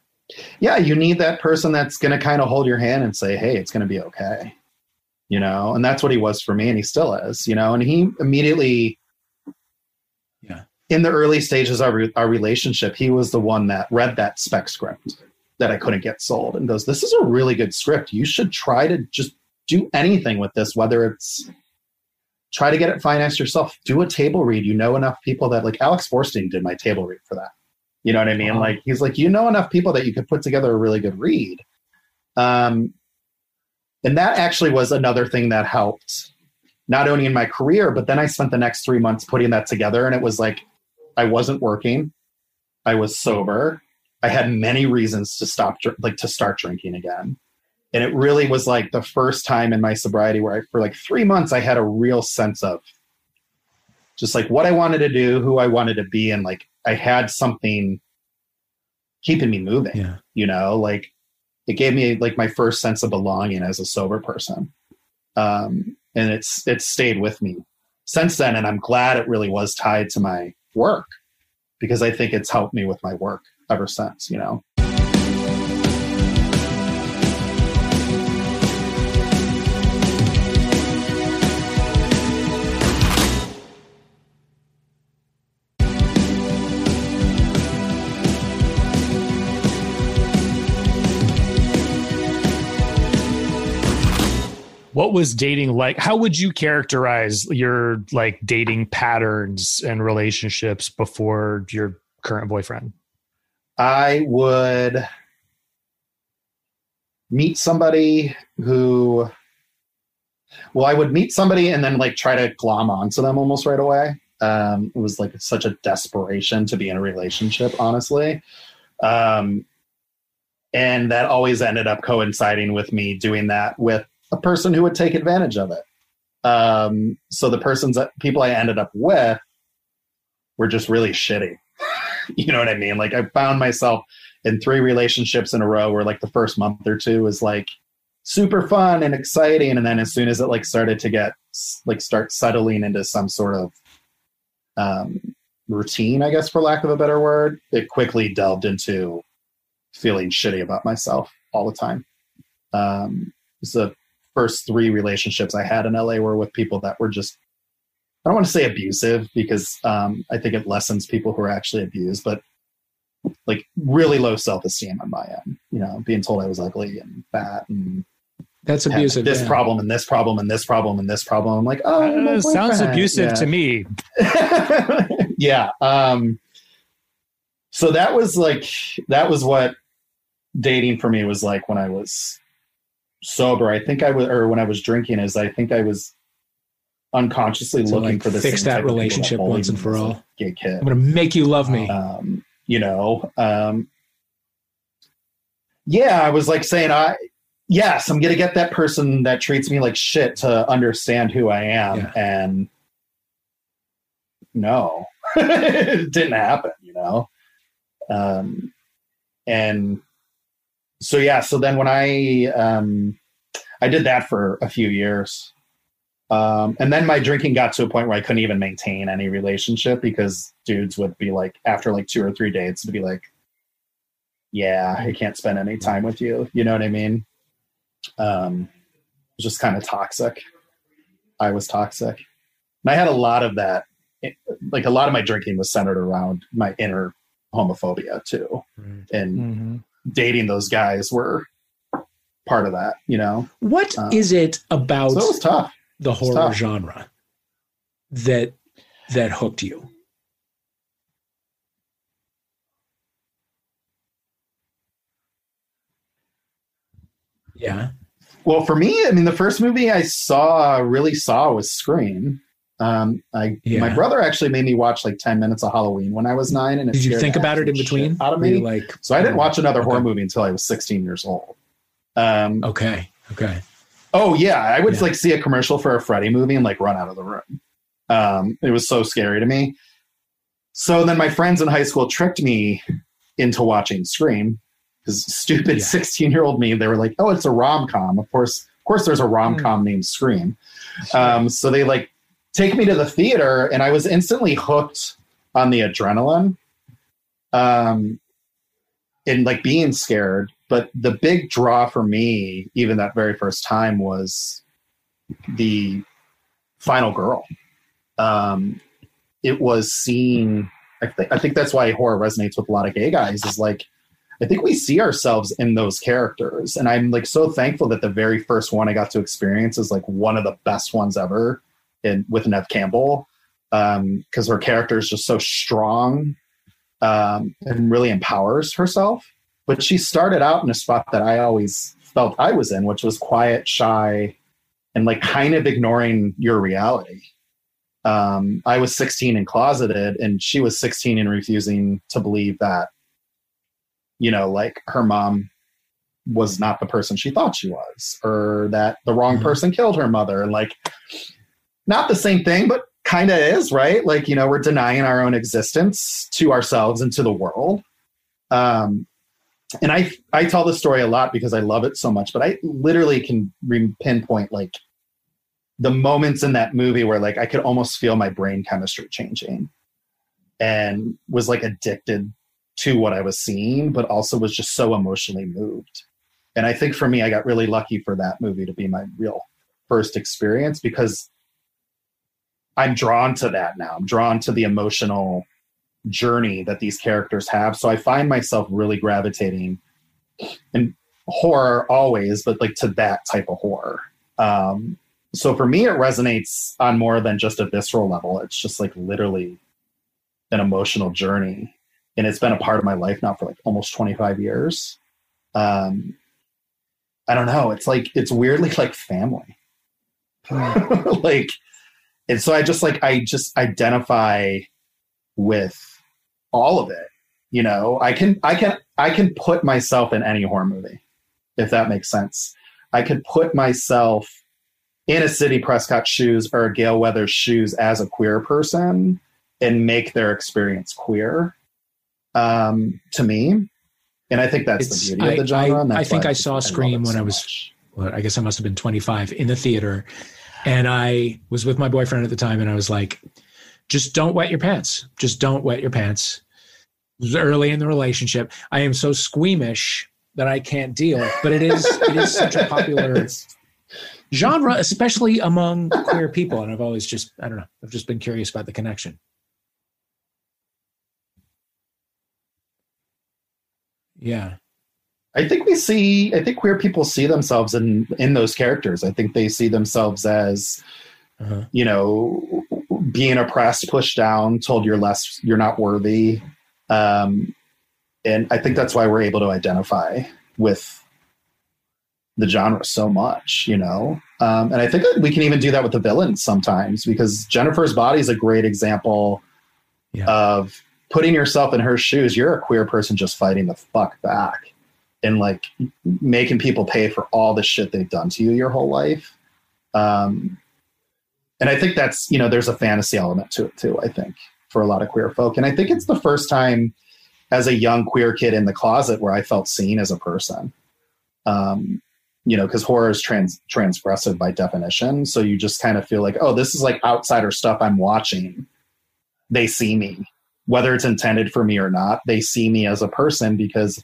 yeah, you need that person that's going to kind of hold your hand and say, "Hey, it's going to be okay," you know. And that's what he was for me, and he still is, you know. And he immediately, Yeah. in the early stages of our, our relationship, he was the one that read that spec script that I couldn't get sold, and goes, "This is a really good script. You should try to just do anything with this, whether it's." Try to get it financed yourself. Do a table read. You know enough people that like Alex Borstein did my table read for that. You know what I mean? Wow. Like he's like, you know enough people that you could put together a really good read. Um, and that actually was another thing that helped, not only in my career, but then I spent the next three months putting that together, and it was like I wasn't working, I was sober, I had many reasons to stop, like to start drinking again, and it really was like the first time in my sobriety where I, for like three months, I had a real sense of just like what I wanted to do, who I wanted to be, and like I had something keeping me moving. Yeah. You know, like it gave me like my first sense of belonging as a sober person, um, and it's it's stayed with me since then. And I'm glad it really was tied to my work because I think it's helped me with my work ever since. You know. What was dating like? How would you characterize your like dating patterns and relationships before your current boyfriend? I would meet somebody who, well, I would meet somebody and then like try to glom onto them almost right away. Um, it was like such a desperation to be in a relationship, honestly. Um, and that always ended up coinciding with me doing that with a person who would take advantage of it. Um, so the persons that people I ended up with were just really shitty. you know what I mean? Like I found myself in three relationships in a row where like the first month or two was like super fun and exciting. And then as soon as it like started to get like start settling into some sort of um, routine, I guess for lack of a better word, it quickly delved into feeling shitty about myself all the time. Um, it's the first three relationships I had in LA were with people that were just I don't want to say abusive because um, I think it lessens people who are actually abused, but like really low self esteem on my end. You know, being told I was ugly and fat and That's abusive. this yeah. problem and this problem and this problem and this problem. I'm like, oh, Uh, sounds abusive Yeah. to me. yeah. Um, so that was like that was what dating for me was like when I was sober. I think I was, or when I was drinking, is I think I was unconsciously So, looking like, for the fix that relationship once and for all. Gay kid. I'm gonna make you love me. Um, you know, um, yeah, I was like saying, I yes, I'm gonna get that person that treats me like shit to understand who I am, Yeah. and no, it didn't happen. You know, um, and so yeah, so then when I um, I did that for a few years. Um, and then my drinking got to a point where I couldn't even maintain any relationship because dudes would be like, after like two or three dates, to be like, yeah, I can't spend any time with you. You know what I mean? Um, it was just kind of toxic. I was toxic. And I had a lot of that. It- like a lot of my drinking was centered around my inner homophobia too. And Mm-hmm. Dating those guys were part of that, you know? What Uh, is it about So it tough. the horror tough. genre that that hooked you? Yeah. Well, for me, I mean, the first movie I saw, really saw, was Scream. Um, I Yeah. my brother actually made me watch like ten minutes of Halloween when I was nine, and Did you think about it in between? out of me. like So I didn't watch another Okay. horror movie until I was sixteen years old. Um, Okay. Okay. oh yeah, I would Yeah. like see a commercial for a Freddy movie and like run out of the room. Um, it was so scary to me. So then my friends in high school tricked me into watching Scream because stupid Yeah. 16 year old me, they were like, oh, it's a rom com. Of course, of course, there's a rom com named Scream. Um, so they like take me to the theater, and I was instantly hooked on the adrenaline, um, and like being scared. But the big draw for me, even that very first time, was the final girl. Um, it was seeing. I, th- I think that's why horror resonates with a lot of gay guys. Is like, I think we see ourselves in those characters, and I'm like so thankful that the very first one I got to experience is like one of the best ones ever, in with Neve Campbell, because her character is just so strong um, and really empowers herself. But she started out in a spot that I always felt I was in, which was quiet, shy, and like kind of ignoring your reality. Um, I was 16 and closeted, and she was 16 and refusing to believe that, you know, like her mom was not the person she thought she was, or that the wrong Mhm. person killed her mother. And like, not the same thing, but kind of is, right? Like, you know, we're denying our own existence to ourselves and to the world. Um, and I I tell this story a lot because I love it so much, but I literally can pinpoint like the moments in that movie where like I could almost feel my brain chemistry changing and was like addicted to what I was seeing, but also was just so emotionally moved. And I think for me, I got really lucky for that movie to be my real first experience because I'm drawn to that now. I'm drawn to the emotional journey that these characters have. So I find myself really gravitating and horror always, but like to that type of horror. Um, so for me, it resonates on more than just a visceral level. It's just like literally an emotional journey. And it's been a part of my life now for like almost 25 years. Um, I don't know. It's like, it's weirdly like family. like, and so I just like, I just identify with all of it. You know, I can, I can, I can put myself in any horror movie, if that makes sense. I could put myself in a Sidney Prescott shoes or a Gale Weathers shoes as a queer person and make their experience queer um, to me. And I think that's It's- the beauty of the genre. I- I think I saw love Scream when so I was- well, I guess I must have been 25 in the theater. And I was with my boyfriend at the time, and I was like, just don't wet your pants. Just don't wet your pants. Early in the relationship. I am so squeamish that I can't deal. But it is it is such a popular genre, especially among queer people. And I've always just I don't know. I've just been curious about the connection. Yeah. I think we see. I think queer people see themselves in in those characters. I think they see themselves as Uh-huh. you know being oppressed, pushed down, told you're less, you're not worthy, um, and I think that's why we're able to identify with the genre so much. You know, um, and I think that we can even do that with the villains sometimes because Jennifer's Body is a great example Yeah. of putting yourself in her shoes. You're a queer person just fighting the fuck back and like making people pay for all the shit they've done to you your whole life. Um, and I think that's, you know, there's a fantasy element to it too, I think, for a lot of queer folk. And I think it's the first time as a young queer kid in the closet where I felt seen as a person. Um, you know, because horror is trans transgressive by definition. So you just kind of feel like, oh, this is like outsider stuff I'm watching. They see me, whether it's intended for me or not. They see me as a person because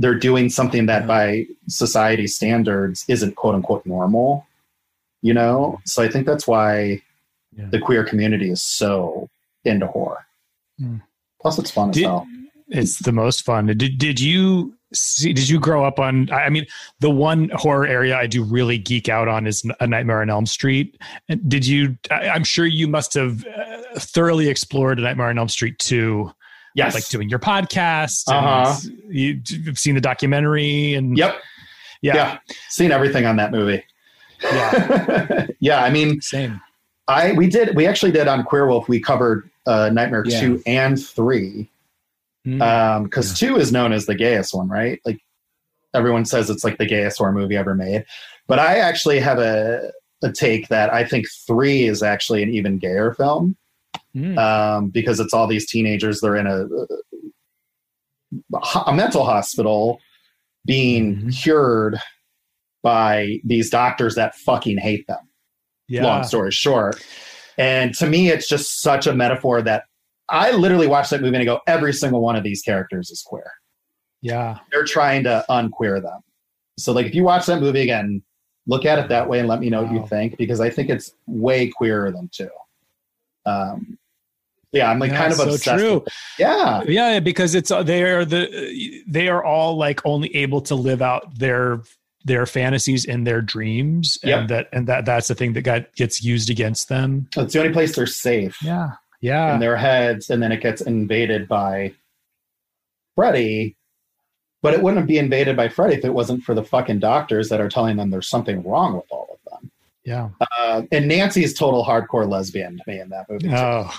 they're doing something that by society standards isn't quote unquote normal you know so i think that's why Yeah. the queer community is so into horror Hmm. plus it's fun as hell It's the most fun. Did did you see? Did you grow up on? I mean, the one horror area I do really geek out on is A Nightmare on Elm Street. Did you? I, I'm sure you must have uh, thoroughly explored A Nightmare on Elm Street too, yes like doing your podcast. Uh-huh. You, you've seen the documentary and yep yeah, yeah seen everything on that movie yeah. yeah i mean Same. i we did we actually did on queer wolf we covered uh nightmare Yeah. 2 and 3 Mm. um because 2 is known as the gayest one right like everyone says it's like the gayest horror movie ever made but i actually have a a take that i think 3 is actually an even gayer film Mm. um, because it's all these teenagers. They're in a, a mental hospital being Mhm. cured by these doctors that fucking hate them. yeah. Long story short. And to me, it's just such a metaphor that I literally watched that movie and I go, every single one of these characters is queer. yeah. They're trying to unqueer them. So, like, if you watch that movie again, look at it that way and let me know what you think because I think it's way queerer than two. Um, yeah, I'm like Yeah, kind of so obsessed. true. Yeah, Yeah, because it's uh, they are the they are all like only able to live out their their fantasies and their dreams, Yep. and that and that that's the thing that got gets used against them. it's the only place they're safe Yeah, yeah, in their heads, and then it gets invaded by Freddy, but it wouldn't be invaded by Freddy if it wasn't for the fucking doctors that are telling them there's something wrong with all. Yeah. Uh, and is total hardcore lesbian to me in that movie. too. Oh,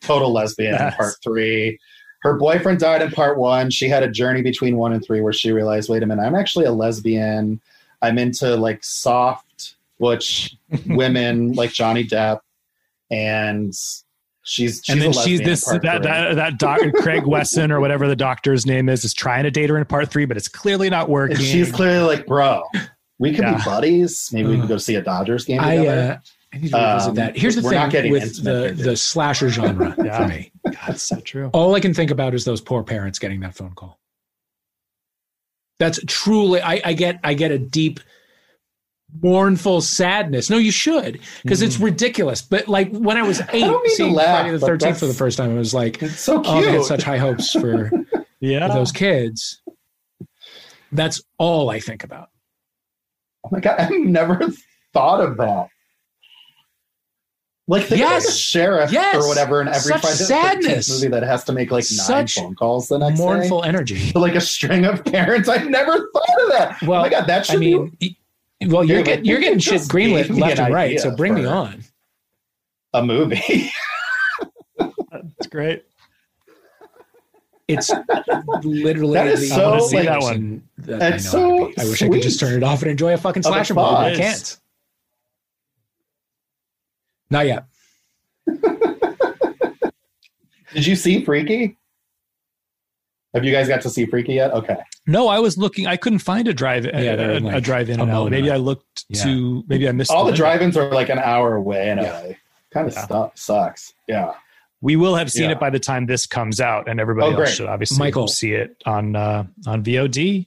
total lesbian in part three. Her boyfriend died in part one. She had a journey between one and three where she realized, wait a minute, I'm actually a lesbian. I'm into like soft butch women like Johnny Depp, and she's, she's and then she's this that that, that doctor Craig Wasson or whatever the doctor's name is is trying to date her in part three, but it's clearly not working. and she's clearly like, bro, we could Yeah. be buddies. Maybe we could go see a Dodgers game I together. uh, I need to revisit Um, that. Here's the thing with the the slasher genre Yeah. for me. God, so true. All I can think about is those poor parents getting that phone call. That's truly I, I get I get a deep mournful sadness. No, you should because it's ridiculous. But like when I was eight, to seeing laugh, Friday the Thirteenth for the first time, I was like, it's so "Oh, I had such high hopes for, yeah for Yeah. those kids." That's all I think about. Oh my god, I've never thought of that. Like think Yes. the sheriff Yes. or whatever in every Such Friday the 13th sadness. movie that has to make like nine Such phone calls the next Mournful day. energy. To, like a string of parents. I've never thought of that. Oh well, oh my god, that should I mean, y- well, you're Dude, getting I you're getting shit greenlit left an and right. So bring me on. a movie. That's great. It's literally That is the so, like- that one that It's I so to. I wish I could just turn it off and enjoy a fucking slasher movie. but I can't. Not yet. Did you see Freaky? Have you guys got to see Freaky yet? Okay. No, I was looking. I couldn't find a drive yeah, a, in a drive in and Pomona. Maybe I looked Yeah. to. Maybe I missed All the window. drive-ins are like an hour away in Yeah. LA. Kind of Yeah. stuff sucks. Yeah. We will have seen Yeah. it by the time this comes out, and everybody Oh, else great. should obviously Michael. see it on uh, on VOD.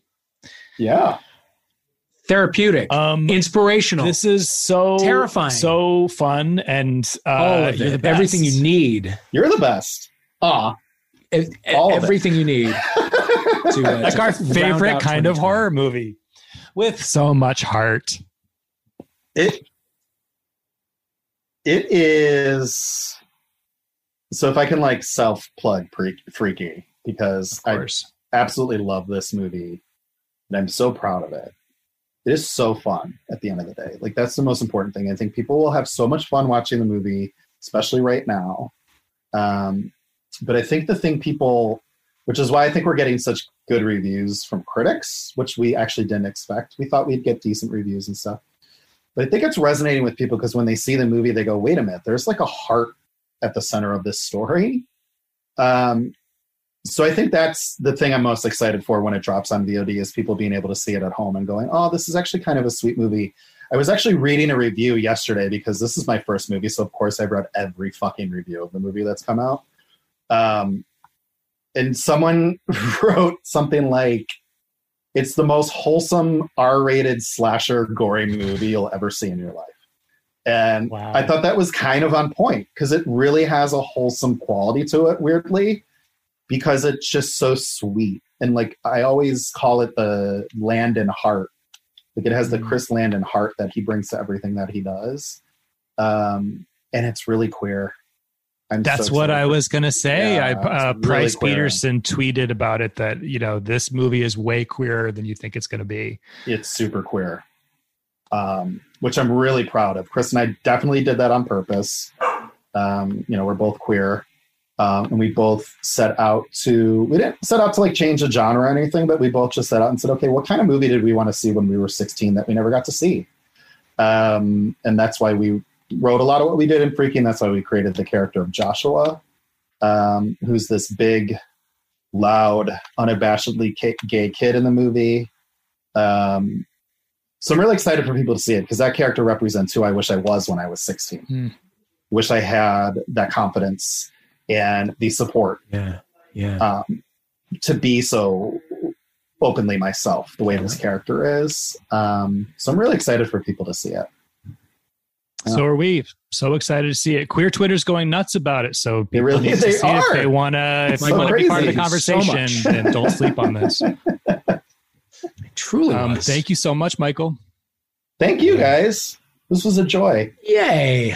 Yeah. Therapeutic, Um, inspirational, this is so Terrifying. so fun, and uh, all of you're the best. everything you need, You're the best. Ah. E- All of it. everything you need. To, uh, like to our favorite kind of horror movie with so much heart. It it is so if I can like self plug pre- freaky because I absolutely love this movie and I'm so proud of it. It is so fun at the end of the day. Like that's the most important thing. I think people will have so much fun watching the movie, especially right now. Um, but I think the thing people, which is why I think we're getting such good reviews from critics, which we actually didn't expect. We thought we'd get decent reviews and stuff. But I think it's resonating with people because when they see the movie, they go, wait a minute, there's like a heart at the center of this story. Um, so I think that's the thing I'm most excited for when it drops on VOD is people being able to see it at home and going, oh, this is actually kind of a sweet movie. I was actually reading a review yesterday because this is my first movie, so of course I've read every fucking review of the movie that's come out. Um, and someone wrote something like, "It's the most wholesome R-rated slasher gory movie you'll ever see in your life." And Wow. I thought that was kind of on point because it really has a wholesome quality to it. Weirdly, because it's just so sweet and like I always call it the Landon heart. Like it has the Mm. Chris Landon heart that he brings to everything that he does, um, and it's really queer. I'm That's so what I was going to say. Yeah, I, uh, really Price queer. Peterson tweeted about it that, you know, this movie is way queerer than you think it's going to be. It's super queer, um, which I'm really proud of. Chris and I definitely did that on purpose. Um, you know, we're both queer, um, and we both set out to. We didn't set out to like change the genre or anything, but we both just set out and said, okay, what kind of movie did we want to see when we were 16 that we never got to see? Um, and that's why we wrote a lot of what we did in Freaking. That's why we created the character of Joshua, um, who's this big, loud, unabashedly gay kid in the movie. Um, so I'm really excited for people to see it because that character represents who I wish I was when I was 16. Hmm. Wish I had that confidence and the support Yeah, yeah. um, to be so openly myself the way this character is. Um, so I'm really excited for people to see it. So are we. So excited to see it. Queer Twitter's going nuts about it. So They people really- need to they see it if they want to. If they so want to be part of the crazy. So conversation, much. then don't sleep on this. Truly. Um, was. Thank you so much, Michael. Thank you, guys. This was a joy. Yay.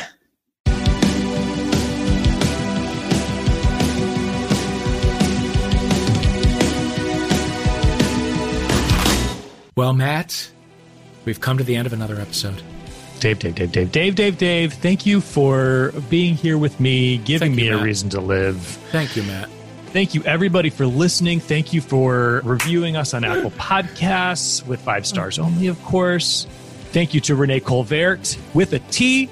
Well, Matt, we've come to the end of another episode. Dave, Dave, Dave, Dave, Dave, Dave, Dave, thank you for being here with me, giving me a reason to live. Thank you, Matt. Thank you, everybody, for listening. Thank you for reviewing us on Apple Podcasts with five stars only, of course. Thank you to Renee Colvert with a T,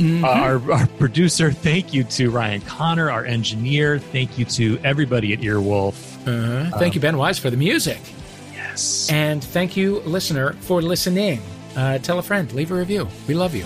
uh, our, our producer. Thank you to Ryan Connor, our engineer. Thank you to everybody at Earwolf. Uh-huh. Thank you, Ben Wise, for the music. Yes. And thank you, listener, for listening. Uh, tell a friend, leave a review. We love you.